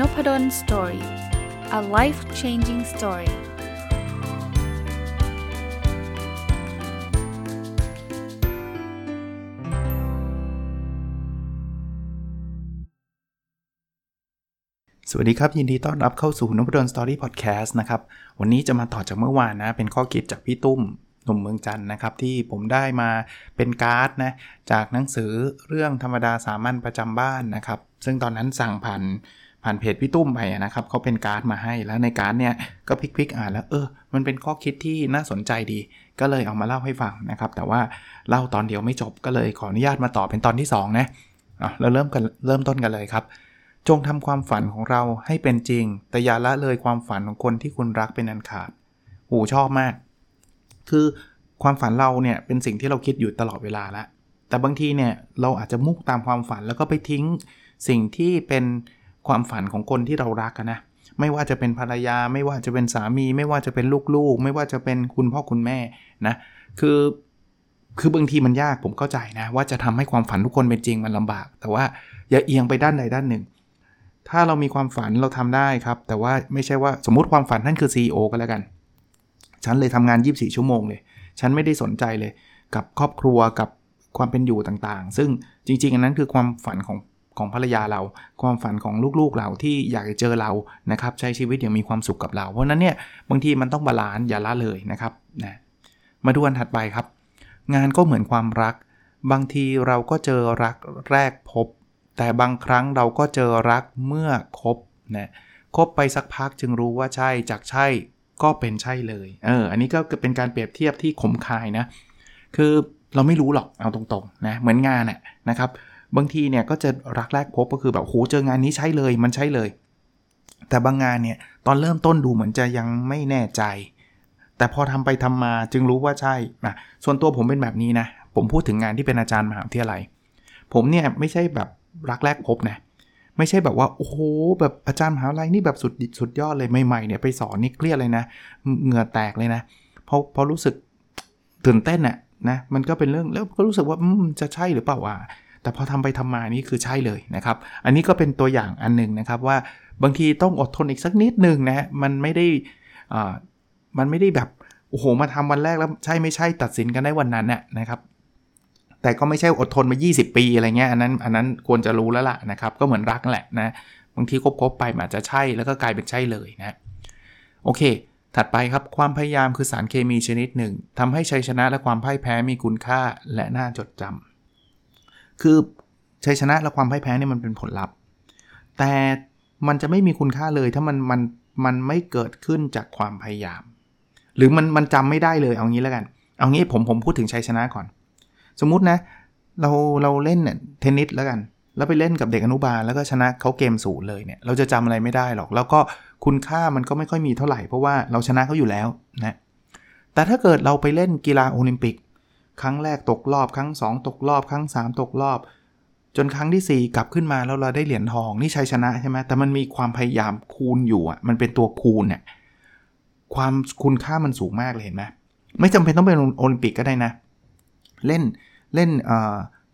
Nopadol Story a life changing story สวัสดีครับ ยินดีต้อนรับเข้าสู่นพดล Story พอดแคสต์นะครับ วันนี้จะมาต่อจากเมื่อวานนะ เป็นข้อคิดจากพี่ตุ้มหนุ่มเมืองจันท์นะครับ ที่ผมได้มาเป็นการ์ดนะ จากหนังสือเรื่องธรรมดาสามัญประจำบ้านนะครับ ซึ่งตอนนั้นสั่งผ่าน ผ่านเพจพี่ตุ้มไปนะครับเขาเป็นการ์ดมาให้แล้วในการ์ดเนี่ยก็พลิกๆอ่านแล้วเออ มันเป็นข้อคิดที่น่าสนใจดี ก็เลยเอามาเล่าให้ฟังนะครับ แต่ว่าเล่าตอนเดียวไม่จบก็เลยขออนุญาตมาต่อเป็นตอนที่2นะอะเราเริ่มกันเริ่มต้นกันเลยครับ จงทำความฝันของเราให้เป็นจริง แต่อย่าละเลยความฝันของคนที่คุณรักเป็นอันขาดหูยชอบมาก คือความฝันเราเนี่ยเป็นสิ่งที่เราคิดอยู่ตลอดเวลาแล้วแต่บางทีเนี่ยเราอาจจะมุ่งตามความฝันแล้วก็ไปทิ้งสิ่งที่เป็น ความฝันของคนที่เรารักนะไม่ว่าจะเป็นภรรยา ไม่ว่าจะเป็นสามี ไม่ว่าจะเป็นลูกๆ ไม่ว่าจะเป็นคุณพ่อคุณแม่นะคือคือบางทีมันยากผมเข้าใจนะ ว่าจะทำให้ความฝันทุกคนเป็นจริงมันลำบาก แต่ว่าอย่าเอียงไปด้านใดด้านหนึ่ง ถ้าเรามีความฝันเราทำได้ครับ แต่ว่าไม่ใช่ว่าสมมติความฝันท่านคือ CEO ก็แล้วกัน ฉันเลยทำงาน 24 ชั่วโมงเลย ฉันไม่ได้สนใจเลย กับครอบครัวกับความเป็นอยู่ต่างๆ ซึ่งจริง ๆ อันนั้นคือความฝันของ ของภรรยาเรา ความฝันของลูกๆเราที่อยากจะเจอเรานะครับใช้ชีวิตอย่างมีความสุขกับเรา เพราะนั้นเนี่ยบางทีมันต้อง balance อย่าละเลยนะครับนะมาดูอันถัดไปครับ งานก็เหมือนความรัก บางทีเราก็เจอรักแรกพบ แต่บางครั้งเราก็เจอรักเมื่อคบนะคบไปสักพักจึงรู้ว่าใช่จากใช่ก็เป็นใช่เลยเอออันนี้ก็เป็นการเปรียบเทียบที่ขมคายนะคือเราไม่รู้หรอกเอาตรงๆนะเหมือนงานน่ะนะครับ บางทีเนี่ยก็จะรักแรกพบก็คือแบบโหเจองานนี้ใช้เลยมันใช้เลย แต่บางงานเนี่ยตอนเริ่มต้นดูเหมือนจะยังไม่แน่ใจ แต่พอทำไปทำมาจึงรู้ว่าใช่นะส่วนตัวผมเป็นแบบนี้นะ ผมพูดถึงงานที่เป็นอาจารย์มหาวิทยาลัย ผมเนี่ยไม่ใช่แบบรักแรกพบนะไม่ใช่แบบว่าโอ้โหแบบอาจารย์มหาวิทยาลัยนี่แบบสุดสุดยอดเลยใหม่ๆเนี่ยไปสอนนี่เครียดเลยนะเหงื่อแตกเลยนะเพราะพราะรู้สึกตื่นเต้นน่ะนะมันก็เป็นเรื่องแล้วก็รู้สึกว่าจะใช่หรือเปล่าวะ แต่พอทำไปทำมานี่คือใช่เลยนะครับ อันนี้ก็เป็นตัวอย่างอันหนึ่งนะครับว่าบางทีต้องอดทนอีกสักนิดหนึ่งนะมันไม่ได้อ่ามันไม่ได้แบบโอ้โหมาทำวันแรกแล้วใช่ไม่ใช่ตัดสินกันได้วันนั้นน่ยนะครับ แต่ก็ไม่ใช่อดทนมา 20 ปีอะไรเงี้ยอันนั้นอันนั้นควรจะรู้แล้วล่ะนะครับ ก็เหมือนรักแหละนะบางทีคบๆไปอาจจะใช่แล้วก็กลายเป็นใช่เลยนะโอเค ถัดไปครับความพยายามคือสารเคมีชนิดหนึ่งทำให้ชัยชนะและความพ่ายแพ้มีคุณค่าและน่าจดจำ คือชัยชนะและความพ่ายแพ้เนี่ยมันเป็นผลลัพธ์ แต่มันจะไม่มีคุณค่าเลยถ้ามันมันมันไม่เกิดขึ้นจากความพยายาม หรือมันมันจำไม่ได้เลยเอางี้แล้วกัน เอางี้ผมผมพูดถึงชัยชนะก่อน สมมุตินะ เราเราเล่นเนี่ยเทนนิสแล้วกัน แล้วไปเล่นกับเด็กอนุบาลแล้วก็ชนะเขาเกมสูงเลยเนี่ยเราจะจำอะไรไม่ได้หรอก แล้วก็คุณค่ามันก็ไม่ค่อยมีเท่าไหร่เพราะว่าเราชนะเขาอยู่แล้วนะแต่ถ้าเกิดเราไปเล่นกีฬาโอลิมปิก ครั้งแรกตกรอบ ครั้ง 2 ตกรอบ ครั้ง 3 ตกรอบ จนครั้งที่ 4 กลับขึ้นมาแล้วเราได้เหรียญทองนี่ชัยชนะใช่ไหมแต่มันมีความพยายามคูณอยู่อะมันเป็นตัวคูณเนี่ยความคุณค่ามันสูงมากเลยเห็นไหมไม่จำเป็นต้องเป็นโอลิมปิกก็ได้นะ เล่นเล่น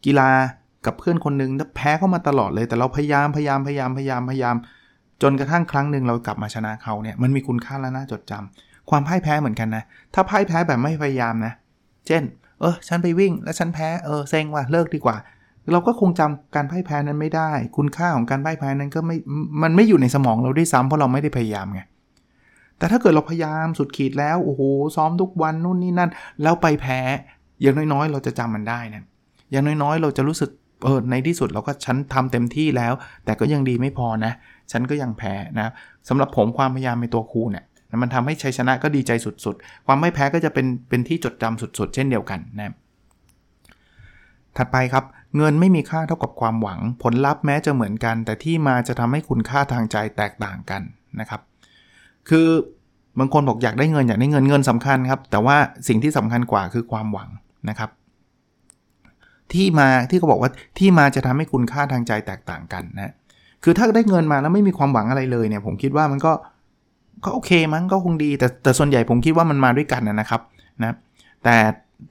กีฬากับเพื่อนคนนึงแพ้เข้ามาตลอดเลย แต่เราพยายามพยายามพยายามพยายามพยายาม จนกระทั่งครั้งหนึ่งเรากลับมาชนะเขาเนี่ยมันมีคุณค่าและน่าจดจำความพ่ายแพ้เหมือนกันนะ ถ้าพ่ายแพ้แบบไม่พยายามนะ เช่น เออฉันไปวิ่งแล้วฉันแพ้เออเซ็งว่ะเลิกดีกว่า เราก็คงจำการพ่ายแพ้นั้นไม่ได้ คุณค่าของการพ่ายแพ้นั้นก็ไม่มันไม่อยู่ในสมองเราด้วยซ้ำเพราะเราไม่ได้พยายามไงแต่ถ้าเกิดเราพยายามสุดขีดแล้วโอ้โหซ้อมทุกวันนู่นนี่นั่น แล้วไปแพ้อย่างน้อยๆ เราจะจำมันได้นะอย่างน้อยๆ เราจะรู้สึกเออในที่สุดเราก็ฉันทำเต็มที่แล้ว แต่ก็ยังดีไม่พอนะ ฉันก็ยังแพ้นะสำหรับผมความพยายามในตัวครูเนี่ย มันทำให้ชัยชนะก็ดีใจสุดๆ ความไม่แพ้ก็จะเป็นเป็นที่จดจำสุดๆ เช่นเดียวกันนะถัดไปครับเงินไม่มีค่าเท่ากับความหวัง ผลลัพธ์แม้จะเหมือนกัน แต่ที่มาจะทำให้คุณค่าทางใจแตกต่างกันนะครับ คือบางคนบอกอยากได้เงินอยากได้เงินเงินสำคัญครับ แต่ว่าสิ่งที่สำคัญกว่าคือความหวังนะครับ ที่มาที่เขาบอกว่าที่มาจะทำให้คุณค่าทางใจแตกต่างกันนะคือถ้าได้เงินมาแล้วไม่มีความหวังอะไรเลยเนี่ย ผมคิดว่ามันก็ ก็โอเคมั้งก็คงดี แต่แต่ส่วนใหญ่ผมคิดว่ามันมาด้วยกันนะครับนะแต่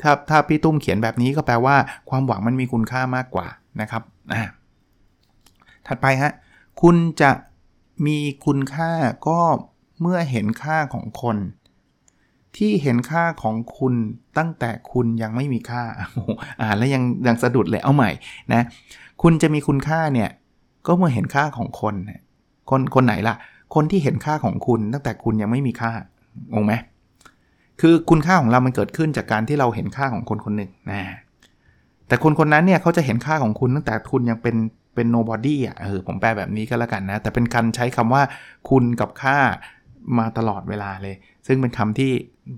ถ้าถ้าพี่ตุ้มเขียนแบบนี้ก็แปลว่าความหวังมันมีคุณค่ามากกว่านะครับอ่าถัดไปฮะคุณจะมีคุณค่าก็เมื่อเห็นค่าของคน ที่เห็นค่าของคุณตั้งแต่คุณยังไม่มีค่าอ่านแล้วยังยังสะดุดเลยเอาใหม่นะคุณจะมีคุณค่าเนี่ยก็เมื่อเห็นค่าของคน คนคนไหนล่ะ คนที่เห็นค่าของคุณตั้งแต่คุณยังไม่มีค่างงไหมคือคุณค่าของเรามันเกิดขึ้นจากการที่เราเห็นค่าของคนคนหนึ่งนะแต่คนคนนั้นเนี่ยเขาจะเห็นค่าของคุณตั้งแต่คุณยังเป็นเป็น nobody อะเออผมแปลแบบนี้ก็แล้วกันนะ แต่เป็นการใช้คำว่าคุณกับค่ามาตลอดเวลาเลย ซึ่งเป็นคำที่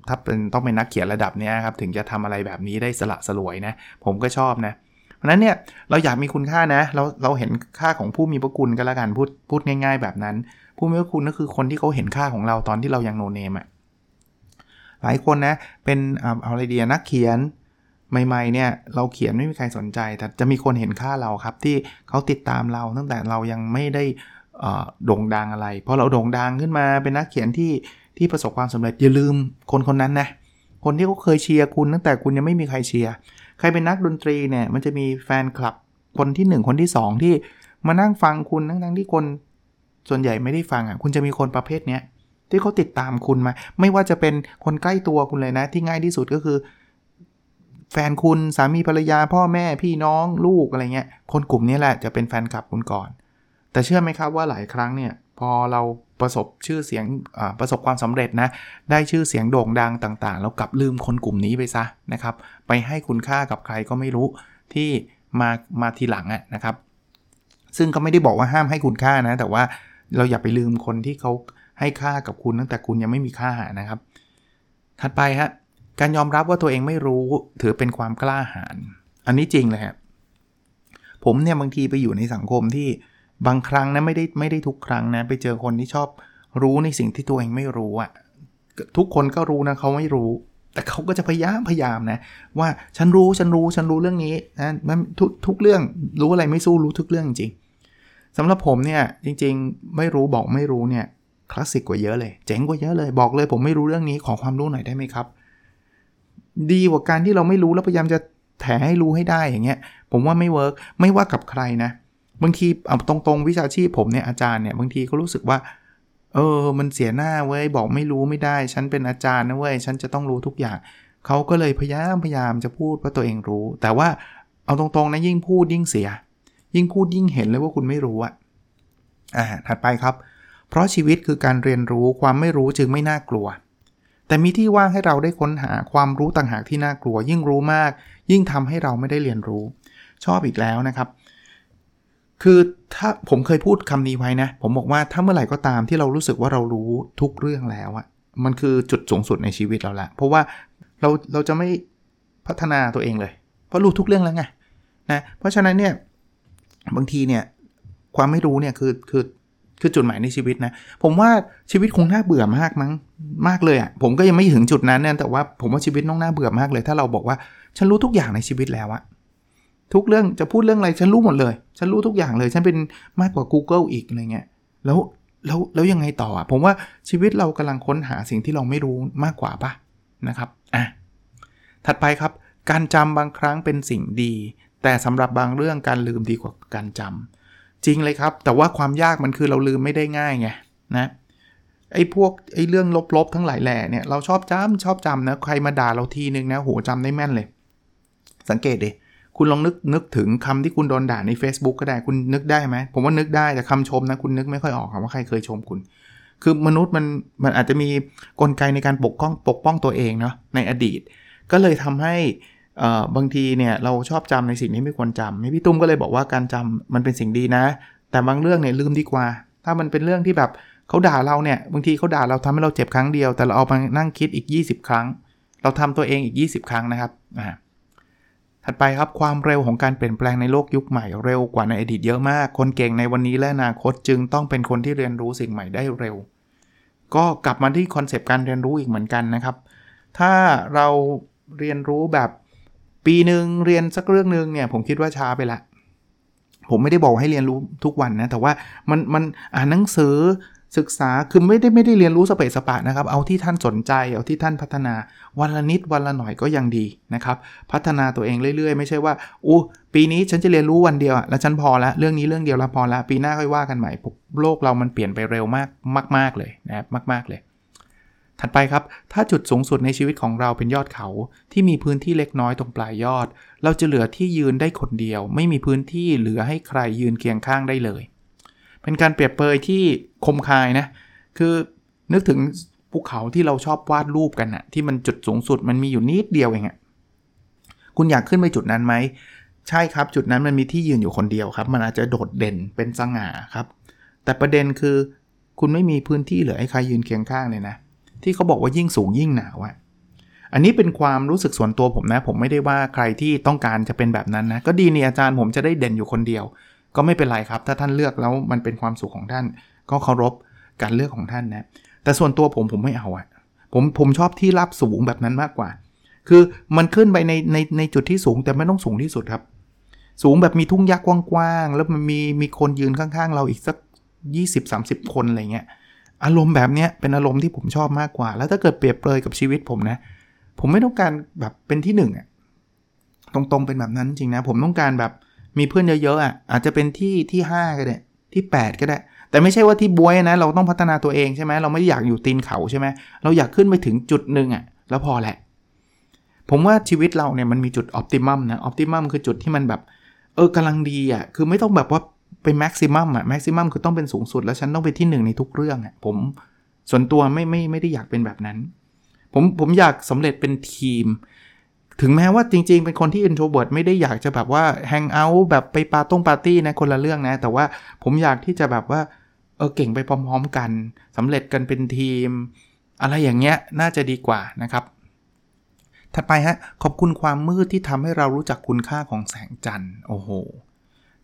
ถ้าเป็นต้องเป็นนักเขียนระดับนี้ครับ ถึงจะทำอะไรแบบนี้ได้สละสลวยนะ ผมก็ชอบนะเราะนั้นเนี่ยเราอยากมีคุณค่านะ เราเราเห็นค่าของผู้มีพระคุณก็แล้วกันพูดพูดง่าย ๆ แบบนั้น ผู้มีพระคุณก็คือคนที่เขาเห็นค่าของเราตอนที่เรายังโนเนมอะหลายคนนะเป็นเอาอะไรดีนักเขียนใหม่ๆเนี่ยเราเขียนไม่มีใครสนใจ แต่จะมีคนเห็นค่าเราครับที่เขาติดตามเราตั้งแต่เรายังไม่ได้โด่งดังอะไรพอเราโด่งดังขึ้นมาเป็นนักเขียนที่ที่ประสบความสำเร็จอย่าลืมคนคนนั้นนะคนที่เขาเคยเชียร์คุณตั้งแต่คุณยังไม่มีใครเชียร์ ครเป็นนักดนตรีเนี่ยมันจะมีแฟนคลับคนที่ 1 คนที่ 2 ที่มานั่งฟังคุณทั้งๆที่คนส่วนใหญ่ไม่ได้ฟังอะคุณจะมีคนประเภทเนี้ยที่เขาติดตามคุณมา ไม่ว่าจะเป็นคนใกล้ตัวคุณเลยนะ ที่ง่ายที่สุดก็คือ แฟนคุณสามีภรรยาพ่อแม่พี่น้องลูกอะไรเงี้ยคนกลุ่มนี้แหละจะเป็นแฟนคลับคุณก่อน แต่เชื่อไหมครับว่าหลายครั้งเนี่ย พอเราประสบชื่อเสียงประสบความสำเร็จนะ ได้ชื่อเสียงโด่งดังต่างๆ แล้วกลับลืมคนกลุ่มนี้ไปซะนะครับ ไปให้คุณค่ากับใครก็ไม่รู้ที่มามาทีหลังอะนะครับ ซึ่งก็ไม่ได้บอกว่าห้ามให้คุณค่านะ แต่ว่าเราอย่าไปลืมคนที่เขาให้ค่ากับคุณตั้งแต่คุณยังไม่มีค่านะครับ ถัดไปฮะการยอมรับว่าตัวเองไม่รู้ถือเป็นความกล้าหาญอันนี้จริงเลยครับผมเนี่ยบางทีไปอยู่ในสังคมที่ บางครั้งนะไม่ได้ไม่ได้ทุกครั้งนะ ไปเจอคนที่ชอบรู้ในสิ่งที่ตัวเองไม่รู้อะทุกคนก็รู้นะเขาไม่รู้ แต่เขาก็จะพยายามพยายามนะ ว่าฉันรู้ฉันรู้ฉันรู้เรื่องนี้นะมันทุกทุกเรื่องรู้อะไรไม่สู้รู้ทุกเรื่องจริงสำหรับผมเนี่ยจริงๆ ไม่รู้บอกไม่รู้เนี่ยคลาสสิกกว่าเยอะเลย เจ๋งกว่าเยอะเลยบอกเลยผมไม่รู้เรื่องนี้ขอความรู้หน่อยได้ไหมครับ ดีกว่าการที่เราไม่รู้แล้วพยายามจะแถให้รู้ให้ได้อย่างเงี้ย ผมว่าไม่เวิร์กไม่ว่ากับใครนะ บางทีเอาตรงๆ วิชาชีพผมเนี่ยอาจารย์เนี่ยบางทีเขารู้สึกว่า เออ มันเสียหน้าเว้ยบอกไม่รู้ไม่ได้ ฉันเป็นอาจารย์นะเว้ยฉันจะต้องรู้ทุกอย่างเขาก็เลยพยายามพยายามจะพูดว่าตัวเองรู้ แต่ว่าเอาตรงๆนะยิ่งพูดยิ่งเสีย ยิ่งพูดยิ่งเห็นเลยว่าคุณไม่รู้อะอ่าถัดไปครับ เพราะชีวิตคือการเรียนรู้ความไม่รู้จึงไม่น่ากลัว แต่มีที่ว่างให้เราได้ค้นหาความรู้ต่างหากที่น่ากลัว ยิ่งรู้มาก ยิ่งทำให้เราไม่ได้เรียนรู้ ชอบอีกแล้วนะครับ คือถ้าผมเคยพูดคำนี้ไว้นะ ผมบอกว่าถ้าเมื่อไหร่ก็ตามที่เรารู้สึกว่าเรารู้ทุกเรื่องแล้วอะมันคือจุดสูงสุดในชีวิตเราละเพราะว่าเราเราจะไม่พัฒนาตัวเองเลย เพราะรู้ทุกเรื่องแล้วไงนะเพราะฉะนั้นเนี่ยบางทีเนี่ยความไม่รู้เนี่ยคือคือคือจุดหมายในชีวิตนะ ผมว่าชีวิตคงน่าเบื่อมากมั้งมากเลยอะ่ะผมก็ยังไม่ถึงจุดนั้นเนะแต่ว่าผมว่าชีวิตต้องน่าเบื่อมากเลย ถ้าเราบอกว่าฉันรู้ทุกอย่างในชีวิตแล้วอะ ทุกเรื่องจะพูดเรื่องอะไรฉันรู้หมดเลย ฉันรู้ทุกอย่างเลย ฉันเป็นมากกว่า Google อีกอะไรเงี้ยแล้วแล้วแล้วยังไงต่ออะผมว่าชีวิตเรากำลังค้นหาสิ่งที่เราไม่รู้มากกว่าปะนะครับอะถัดไปครับ การจำบางครั้งเป็นสิ่งดี แต่สำหรับบางเรื่องการลืมดีกว่าการจำจริงเลยครับ แต่ว่าความยากมันคือเราลืมไม่ได้ง่ายไงนะไอ้พวกไอ้เรื่องลบๆทั้งหลายแหล่เนี่ยเราชอบจำชอบจำนะใครมาด่าเราทีนึงนะโหจำได้แม่นเลย สังเกตดิ คุณลองนึกนึกถึงคำที่คุณโดนด่าใน Facebook ก็ได้คุณนึกได้ไหมผมว่านึกได้แต่คำชมนะคุณนึกไม่ค่อยออกว่าใครเคยชมคุณ คือมนุษย์มันมันอาจจะมีกลไกในการปกป้องปกป้องตัวเองเนาะในอดีต ก็เลยทำให้บางทีเนี่ยเราชอบจำในสิ่งที่ไม่ควรจำพี่ตุ้มก็เลยบอกว่าการจำมันเป็นสิ่งดีนะ แต่บางเรื่องเนี่ยลืมดีกว่า ถ้ามันเป็นเรื่องที่แบบเขาด่าเราเนี่ยบางทีเขาด่าเราทำให้เราเจ็บครั้งเดียว แต่เราเอาไปนั่งคิดอีก 20 ครั้ง เราทำตัวเองอีก 20 ครั้งนะครับ ถัดไปครับความเร็วของการเปลี่ยนแปลงในโลกยุคใหม่เร็วกว่าในอดีตเยอะมาก คนเก่งในวันนี้และอนาคตจึงต้องเป็นคนที่เรียนรู้สิ่งใหม่ได้เร็ว ก็กลับมาที่ concept การเรียนรู้อีกเหมือนกันนะครับ ถ้าเราเรียนรู้แบบปีหนึ่งเรียนสักเรื่องหนึ่งเนี่ยผมคิดว่าช้าไปละ ผมไม่ได้บอกให้เรียนรู้ทุกวันนะ แต่ว่ามันมันอ่านหนังสือ ศึกษาคือไม่ได้ไม่ได้เรียนรู้สเปซสปะนะครับ เอาที่ท่านสนใจ เอาที่ท่านพัฒนาวันละนิดวันละหน่อยก็ยังดีนะครับ พัฒนาตัวเองเรื่อยๆ ไม่ใช่ว่าอู้ปีนี้ฉันจะเรียนรู้วันเดียวแล้วฉันพอละเรื่องนี้เรื่องเดียวล้วพอละปีหน้าค่อยว่ากันใหม่โลกเรามันเปลี่ยนไปเร็วมากมาก ๆเลยนะครับมาก ๆเลย ถัดไปครับ ถ้าจุดสูงสุดในชีวิตของเราเป็นยอดเขาที่มีพื้นที่เล็กน้อยตรงปลายยอด เราจะเหลือที่ยืนได้คนเดียว ไม่มีพื้นที่เหลือให้ใครยืนเคียงข้างได้เลย เป็นการเปรียบเปยที่คมคายนะ คือนึกถึงภูเขาที่เราชอบวาดรูปกันนะที่มันจุดสูงสุดมันมีอยู่นิดเดียวเองอะคุณอยากขึ้นไปจุดนั้นไหม ใช่ครับจุดนั้นมันมีที่ยืนอยู่คนเดียวครับ มันอาจจะโดดเด่นเป็นสง่าครับ แต่ประเด็นคือคุณไม่มีพื้นที่เหลือให้ใครยืนเคียงข้างเลยนะ ที่เขาบอกว่ายิ่งสูงยิ่งหนาวอะอันนี้เป็นความรู้สึกส่วนตัวผมนะ ผมไม่ได้ว่าใครที่ต้องการจะเป็นแบบนั้นนะ ก็ดีนี่อาจารย์ผมจะได้เด่นอยู่คนเดียว ก็ไม่เป็นไรครับ ถ้าท่านเลือกแล้วมันเป็นความสุขของท่าน ก็เคารพการเลือกของท่านนะแต่ส่วนตัวผมผมไม่เอาอะผมผมชอบที่รับสูงแบบนั้นมากกว่า คือมันขึ้นไปในในในจุดที่สูงแต่ไม่ต้องสูงที่สุดครับ สูงแบบมีทุ่งหญ้ากว้างๆแล้วมันมีมีคนยืนข้างๆ เราอีกสัก 20-30 คนอะไรเงี้ยอารมณ์แบบเนี้ยเป็นอารมณ์ที่ผมชอบมากกว่า แล้วถ้าเกิดเปรียบเปรยกับชีวิตผมนะ ผมไม่ต้องการแบบเป็นที่หนึ่งอะตรงๆเป็นแบบนั้นจริงนะ ผมต้องการแบบ มีเพื่อนเยอะๆอะอาจจะเป็นที่ที่ 5 ก็ได้ ที่ 8 ก็ได้ แต่ไม่ใช่ว่าที่บวยนะ เราต้องพัฒนาตัวเองใช่ไหมเราไม่อยากอยู่ตีนเขาใช่ไหมเราอยากขึ้นไปถึงจุดหนึ่งอะแล้วพอแหละ ผมว่าชีวิตเราเนี่ยมันมีจุดออพติมัมนะออพติมัมคือจุดที่มันแบบ เออกำลังดีอะคือไม่ต้องแบบว่าไปแม็กซิมัมอะแม็กซิมัมคือต้องเป็นสูงสุดแล้วฉันต้องเป็นที่หนึ่งในทุกเรื่องอะผมส่วนตัวไม่ไม่ไม่ได้อยากเป็นแบบนั้น ผมผมอยากสำเร็จเป็นทีม ถึงแม้ว่าจริงๆ เป็นคนที่ introvert ไม่ได้อยากจะแบบว่า hang out แบบไปปาต้งปาร์ตี้นะคนละเรื่องนะ แต่ว่าผมอยากที่จะแบบว่า เออเก่งไปพร้อม ๆ กันสำเร็จกันเป็นทีม อะไรอย่างเงี้ยน่าจะดีกว่านะครับ ถัดไปฮะ ขอบคุณความมืดที่ทำให้เรารู้จักคุณค่าของแสงจันทร์โอ้โห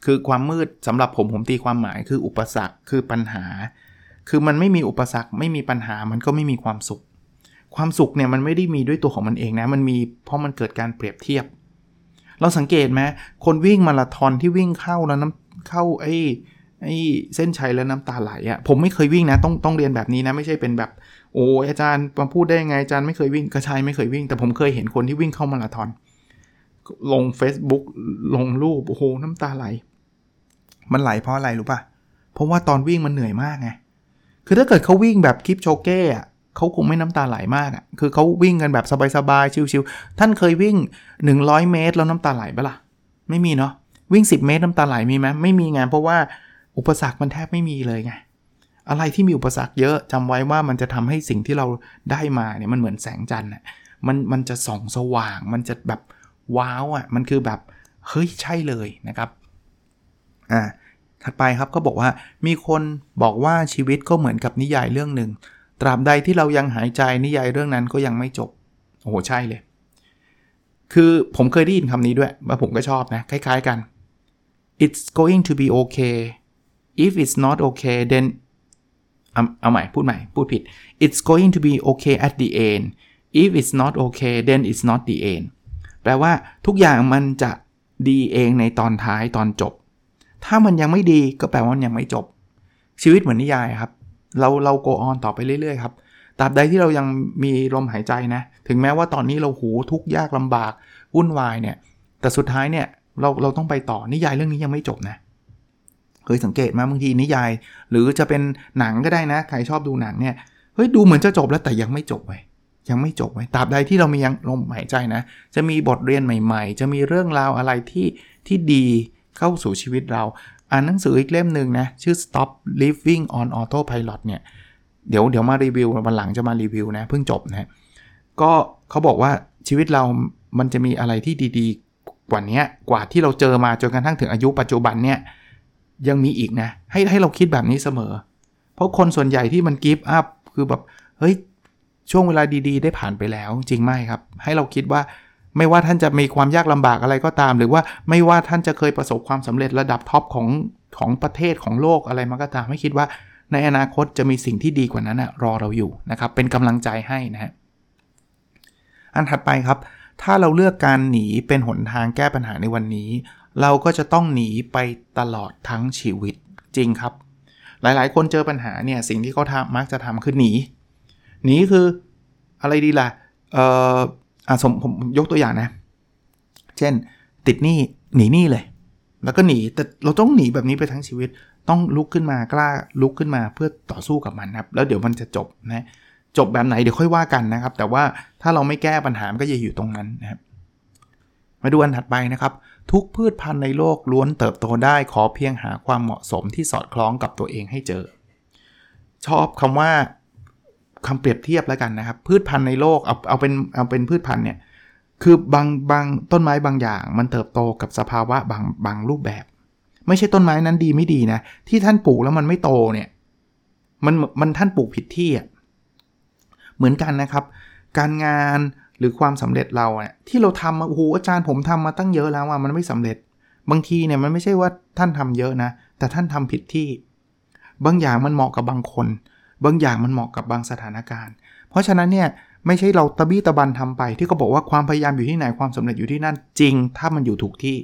คือความมืดสำหรับผมผมตีความหมายคืออุปสรรคคือปัญหา คือมันไม่มีอุปสรรคไม่มีปัญหามันก็ไม่มีความสุข ความสุขเนี่ยมันไม่ได้มีด้วยตัวของมันเองนะ มันมีเพราะมันเกิดการเปรียบเทียบ เราสังเกตไหมคนวิ่งมาราธอนที่วิ่งเข้าแล้วน้ำเข้าไอ้ไอ้เส้นชัยแล้วน้ำตาไหลอะ่ะผมไม่เคยวิ่งนะต้องต้องเรียนแบบนี้นะไม่ใช่เป็นแบบ โอ้อาจารย์มาพูดได้ไงอาจารย์ไม่เคยวิ่งก็ใช่ไม่เคยวิ่ง แต่ผมเคยเห็นคนที่วิ่งเข้ามาราธอนลง Facebook ลงรูปโอ้โหน้ำตาไหล มันไหลเพราะอะไรรู้ปะ่ะเพราะว่าตอนวิ่งมันเหนื่อยมากไงคือถ้าเกิดเขาวิ่งแบบคลิปโชเก้อะ เขาคงไม่น้ำตาไหลมากอะ่ะ คือเขาวิ่งกันแบบสบายๆ ชิวๆ ท่านเคยวิ่ง 100 เมตรแล้วน้ำตาไหลปะละ่ะ ไม่มีเนาะ วิ่ง 10 เมตรน้ำตาไหลมีไหมไม่มีไงเพราะว่าอุปสรรคมันแทบไม่มีเลยไง อะไรที่มีอุปสรรคเยอะจำไว้ว่ามันจะทำให้สิ่งที่เราได้มาเนี่ยมันเหมือนแสงจันทร์อะ มันมันจะส่องสว่าง มันจะแบบว้าวอะ มันคือแบบเฮ้ยใช่เลยนะครับ อ่าถัดไปครับก็บอกว่ามีคนบอกว่าชีวิตก็เหมือนกับนิยายเรื่องหนึ่ง ตราบใดที่เรายังหายใจนิยายเรื่องนั้นก็ยังไม่จบ โอ้โห ใช่เลย คือผมเคยได้ยินคำนี้ด้วยว่าผมก็ชอบนะ คล้ายๆกัน it's going to be okay if it's not okay then เอาใหม่ พูดใหม่ พูดผิด it's going to be okay at the end if it's not okay then it's not the end แปลว่าทุกอย่างมันจะดีเองในตอนท้ายตอนจบ ถ้ามันยังไม่ดีก็แปลว่ามันยังไม่จบ ชีวิตเหมือนนิยายครับ เราเราโกออนต่อไปเรื่อยๆครับตราบใดที่เรายังมีลมหายใจนะ ถึงแม้ว่าตอนนี้เราหูทุกยากลำบากวุ่นวายเนี่ย แต่สุดท้ายเนี่ยเราเราต้องไปต่อนิยายเรื่องนี้ยังไม่จบนะ เคยสังเกตมาบางทีนิยาย หรือจะเป็นหนังก็ได้นะ ใครชอบดูหนังเนี่ย เฮ้ยดูเหมือนจะจบแล้วแต่ยังไม่จบไว้ยังไม่จบไว้ตราบใดที่เรามียังลมหายใจนะ จะมีบทเรียนใหม่ ๆ จะมีเรื่องราวอะไรที่ที่ดีเข้าสู่ชีวิตเรา อ่านหนังสืออีกเล่มหนึ่งนะ ชื่อ Stop Living on Autopilot เนี่ย เดี๋ยวเดี๋ยวมารีวิววันหลังจะมารีวิวนะ เพิ่งจบนะก็เขาบอกว่าชีวิตเรามันจะมีอะไรที่ดีๆ กว่านี้กว่าที่เราเจอมาจนกระทั่งถึงอายุปัจจุบันเนี่ย ยังมีอีกนะ ให้ให้เราคิดแบบนี้เสมอ เพราะคนส่วนใหญ่ที่มันกิฟต์อัพคือแบบ เฮ้ย ช่วงเวลาดีๆ ได้ผ่านไปแล้วจริงไหมครับ ให้เราคิดว่า ไม่ว่าท่านจะมีความยากลำบากอะไรก็ตาม หรือว่าไม่ว่าท่านจะเคยประสบความสำเร็จระดับท็อปของของประเทศของโลกอะไรมาก็ตาม ไม่คิดว่าในอนาคตจะมีสิ่งที่ดีกว่านั้นนะรอเราอยู่นะครับ เป็นกำลังใจให้นะฮะอันถัดไปครับ ถ้าเราเลือกการหนีเป็นหนทางแก้ปัญหาในวันนี้ เราก็จะต้องหนีไปตลอดทั้งชีวิตจริงครับ หลายๆ คนเจอปัญหาเนี่ยสิ่งที่เขาทำมักจะทำคือหนีหนีคืออะไรดีล่ะเอ่อ อะสมผมยกตัวอย่างนะ เช่น ติดหนี้หนีหนี้เลย แล้วก็หนีแต่เราต้องหนีแบบนี้ไปทั้งชีวิต ต้องลุกขึ้นมากล้าลุกขึ้นมาเพื่อต่อสู้กับมันครับ แล้วเดี๋ยวมันจะจบนะจบแบบไหนเดี๋ยวค่อยว่ากันนะครับ แต่ว่าถ้าเราไม่แก้ปัญหามันก็จะอยู่ตรงนั้นนะครับมาดูอันถัดไปนะครับ ทุกพืชพันธุ์ในโลกล้วนเติบโตได้ขอเพียงหาความเหมาะสมที่สอดคล้องกับตัวเองให้เจอ ชอบคำว่า คำเปรียบเทียบแล้วกันนะครับ พืชพันธุ์ในโลกเอาเอาเป็นเอาเป็นพืชพันธุ์เนี่ยคือบางบางต้นไม้บางอย่าง มันเติบโตกับสภาวะบางบางรูปแบบ ไม่ใช่ต้นไม้นั้นดีไม่ดีนะ ที่ท่านปลูกแล้วมันไม่โตเนี่ยมันมันท่านปลูกผิดที่อะเหมือนกันนะครับ การงานหรือความสำเร็จเราเนี่ยที่เราทำมาโอ้โหอาจารย์ผมทำมาตั้งเยอะแล้วว่ามันไม่สำเร็จ บางทีเนี่ยมันไม่ใช่ว่าท่านทำเยอะนะ แต่ท่านทำผิดที่ บางอย่างมันเหมาะกับบางคน บางอย่างมันเหมาะกับบางสถานการณ์ เพราะฉะนั้นเนี่ยไม่ใช่เราตะบี้ตะบันทำไป ที่เขาบอกว่าความพยายามอยู่ที่ไหนความสำเร็จอยู่ที่นั่นจริง ถ้ามันอยู่ถูกที่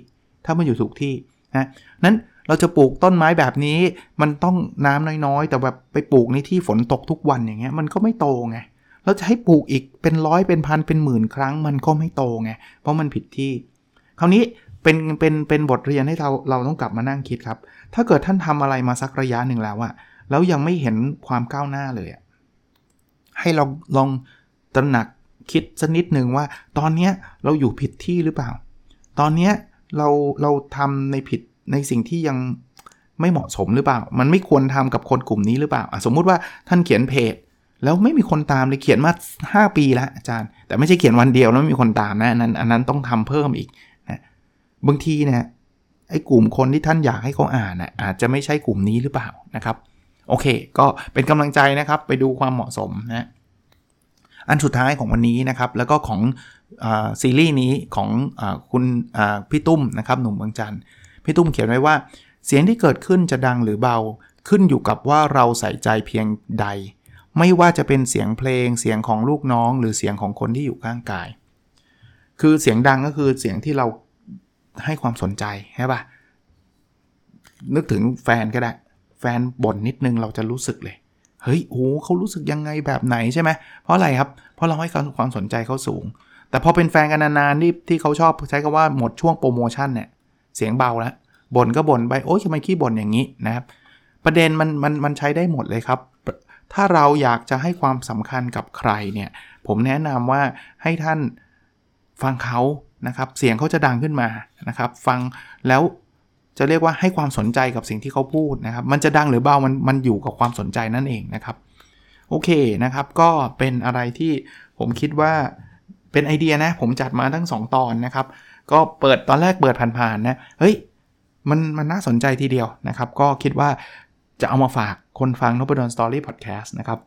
ถ้ามันอยู่ถูกที่นะนั้นเราจะปลูกต้นไม้แบบนี้ มันต้องน้ำน้อยๆ แต่แบบไปปลูกในที่ฝนตกทุกวันอย่างเงี้ยมันก็ไม่โตไงเราจะให้ปลูกอีกเป็นร้อยเป็นพันเป็นหมื่นครั้ง มันก็ไม่โตไงเพราะมันผิดที่ คราวนี้เป็นเป็นเป็นบทเรียนให้เราเราต้องกลับมานั่งคิดครับ ถ้าเกิดท่านทำอะไรมาสักระยะหนึ่งแล้วอะ แล้วยังไม่เห็นความก้าวหน้าเลยอะให้เราลองตระหนักคิดสักนิดหนึ่งว่า ตอนนี้เราอยู่ผิดที่หรือเปล่า ตอนนี้เราเราทำในผิดในสิ่งที่ยังไม่เหมาะสมหรือเปล่า มันไม่ควรทำกับคนกลุ่มนี้หรือเปล่า สมมุติว่าท่านเขียนเพจ แล้วไม่มีคนตามเลยเขียนมา 5 ปีแล้วอาจารย์ แต่ไม่ใช่เขียนวันเดียวแล้วไม่มีคนตามนะอันนั้นอันนั้นต้องทำเพิ่มอีกนะบางทีเนี่ยไอ้กลุ่มคนที่ท่านอยากให้เขาอ่านนะอาจจะไม่ใช่กลุ่มนี้หรือเปล่านะครับ โอเค ก็เป็นกำลังใจนะครับไปดูความเหมาะสมนะอันสุดท้ายของวันนี้นะครับ แล้วก็ของอซีรีส์นี้ของอคุณพี่ตุ้มนะครับหนุ่มเมืองจันพี่ตุ้มเขียนไว้ว่า เสียงที่เกิดขึ้นจะดังหรือเบาขึ้นอยู่กับว่าเราใส่ใจเพียงใด ไม่ว่าจะเป็นเสียงเพลง เสียงของลูกน้อง หรือเสียงของคนที่อยู่ข้างกาย คือเสียงดังก็คือเสียงที่เราให้ความสนใจใช่ปะนึกถึงแฟนก็ได้ ฟนบ่นนิดนึงเราจะรู้สึกเลย เฮ้ย โอ้เขารู้สึกยังไงแบบไหนใช่ไหม เพราะอะไรครับ เพราะเราให้ความสนใจเขาสูง แต่พอเป็นแฟนกันนานๆนี่ที่เขาชอบใช้คำว่าหมดช่วงโปรโมชั่นเนี่ย เสียงเบาแล้วบ่นก็บ่นไป โอ้ยทำไมขี้บ่นอย่างนี้นะครับ ประเด็นมันมันมันใช้ได้หมดเลยครับ ถ้าเราอยากจะให้ความสำคัญกับใครเนี่ย ผมแนะนำว่าให้ท่านฟังเขานะครับ เสียงเขาจะดังขึ้นมานะครับ ฟังแล้ว จะเรียกว่าให้ความสนใจกับสิ่งที่เขาพูดนะครับ มันจะดังหรือเบา มันมันอยู่กับความสนใจนั่นเองนะครับ โอเคนะครับ ก็เป็นอะไรที่ผมคิดว่าเป็นไอเดียนะ ผมจัดมาทั้ง 2 ตอนนะครับ ก็เปิดตอนแรกเปิดผ่านๆนะ เฮ้ย มันมันน่าสนใจทีเดียวนะครับ ก็คิดว่าจะเอามาฝากคนฟังนบดอนสตอรี่พอดแคสต์นะครับ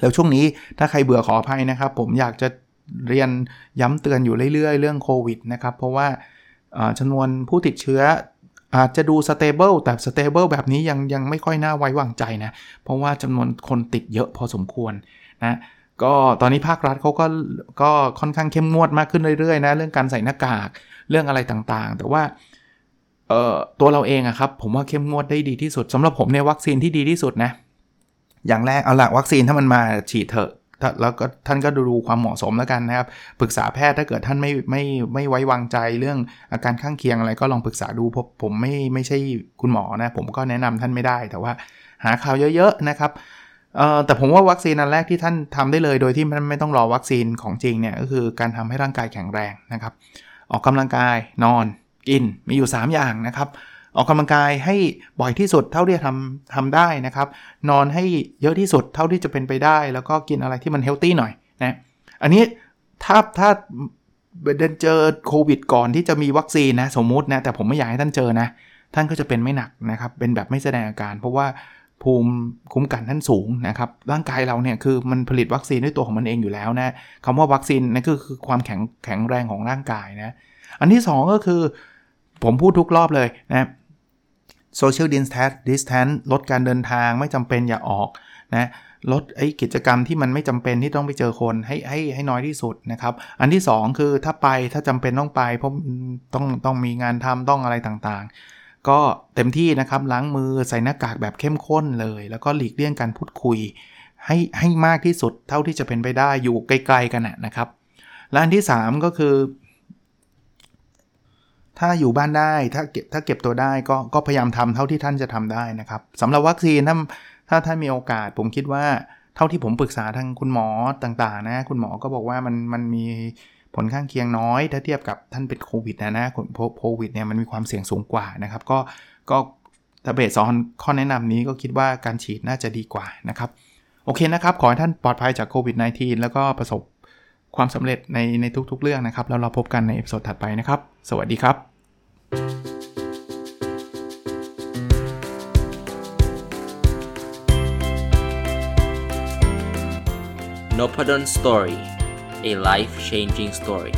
แล้วช่วงนี้ถ้าใครเบื่อขออภัยนะครับ ผมอยากจะเรียนย้ำเตือนอยู่เรื่อยๆ เรื่องโควิดนะครับ เพราะว่าจำนวนผู้ติดเชื้อ อาจจะดู stable แต่ stable แบบนี้ยังยังไม่ค่อยน่าไว้วางใจนะ เพราะว่าจำนวนคนติดเยอะพอสมควรนะก็ตอนนี้ภาครัฐเขาก็ก็ค่อนข้างเข้มงวดมากขึ้นเรื่อยๆนะเรื่องการใส่หน้ากากเรื่องอะไรต่างๆ แต่ว่าเอ่อตัวเราเองอะครับผมว่าเข้มงวดได้ดีที่สุดสำหรับผมเนี่ยวัคซีนที่ดีที่สุดนะอย่างแรกเอาละวัคซีนถ้ามันมาฉีดเถอะ แล้วก็ท่านก็ดูความเหมาะสมแล้วกันนะครับปรึกษาแพทย์ถ้าเกิดท่านไม่ไม่ไม่ไว้วางใจเรื่องอาการข้างเคียงอะไรก็ลองปรึกษาดูเพราะผมไม่ไม่ใช่คุณหมอนะผมก็แนะนำท่านไม่ได้ แต่ว่าหาข่าวเยอะๆนะครับแต่ผมว่าวัคซีนอันแรกที่ท่านทำได้เลยโดยที่มันไม่ต้องรอวัคซีนของจริงเนี่ยก็คือการทำให้ร่างกายแข็งแรงนะครับ ออกกำลังกายนอนกินมีอยู่ 3 อย่างนะครับ ออกกำลังกายให้บ่อยที่สุดเท่าที่จะทำทำได้นะครับ นอนให้เยอะที่สุดเท่าที่จะเป็นไปได้ แล้วก็กินอะไรที่มันเฮลตี้หน่อยนะอันนี้ถ้าถ้าเดินเจอโควิดก่อนที่จะมีวัคซีนนะสมมุตินะแต่ผมไม่อยากให้ท่านเจอนะ ท่านก็จะเป็นไม่หนักนะครับ เป็นแบบไม่แสดงอาการ เพราะว่าภูมิคุ้มกันท่านสูงนะครับ ร่างกายเราเนี่ยคือมันผลิตวัคซีนด้วยตัวของมันเองอยู่แล้วนะคำว่าวัคซีนนั่นก็คือความแข็งแข็งแรงของร่างกายนะ อันที่ 2 ก็คือ ผมพูดทุกรอบเลยนะ โซเชียลดิสแทนดิสแทนลดการเดินทางไม่จำเป็นอย่าออกนะลดไอ้กิจกรรมที่มันไม่จำเป็นที่ต้องไปเจอคนให้ให้ให้น้อยที่สุดนะครับ อันที่ 2 คือถ้าไปถ้าจำเป็นต้องไป เพราะต้องต้องมีงานทำต้องอะไรต่างๆ ก็เต็มที่นะครับล้างมือใส่หน้ากากแบบเข้มข้นเลย แล้วก็หลีกเลี่ยงการพูดคุย ให้ให้มากที่สุดเท่าที่จะเป็นไปได้อยู่ไกลๆกันนะครับและอันที่ 3 ก็คือ ถ้าอยู่บ้านได้ถ้าเก็บถ้าเก็บตัวได้ก็ก็พยายามทำเท่าที่ท่านจะทำได้นะครับสำหรับวัคซีนถ้าถ้าท่านมีโอกาสผมคิดว่าเท่าที่ผมปรึกษาทางคุณหมอต่างๆ นะ คุณหมอก็บอกว่ามันมันมีผลข้างเคียงน้อย ถ้าเทียบกับท่านเป็นโควิดนะนะโควิดเนี่ยมันมีความเสี่ยงสูงกว่านะครับ ก็ก็ถ้าเบสซอนข้อแนะนำนี้ก็คิดว่าการฉีดน่าจะดีกว่านะครับ โอเคนะครับ ขอให้ท่านปลอดภัยจากโควิด -19 แล้วก็ประสบ ความสำเร็จในในทุกๆ เรื่องนะครับ แล้วเราพบกันใน episode ถัดไปนะครับ สวัสดีครับ n o p a d o n Story a life changing story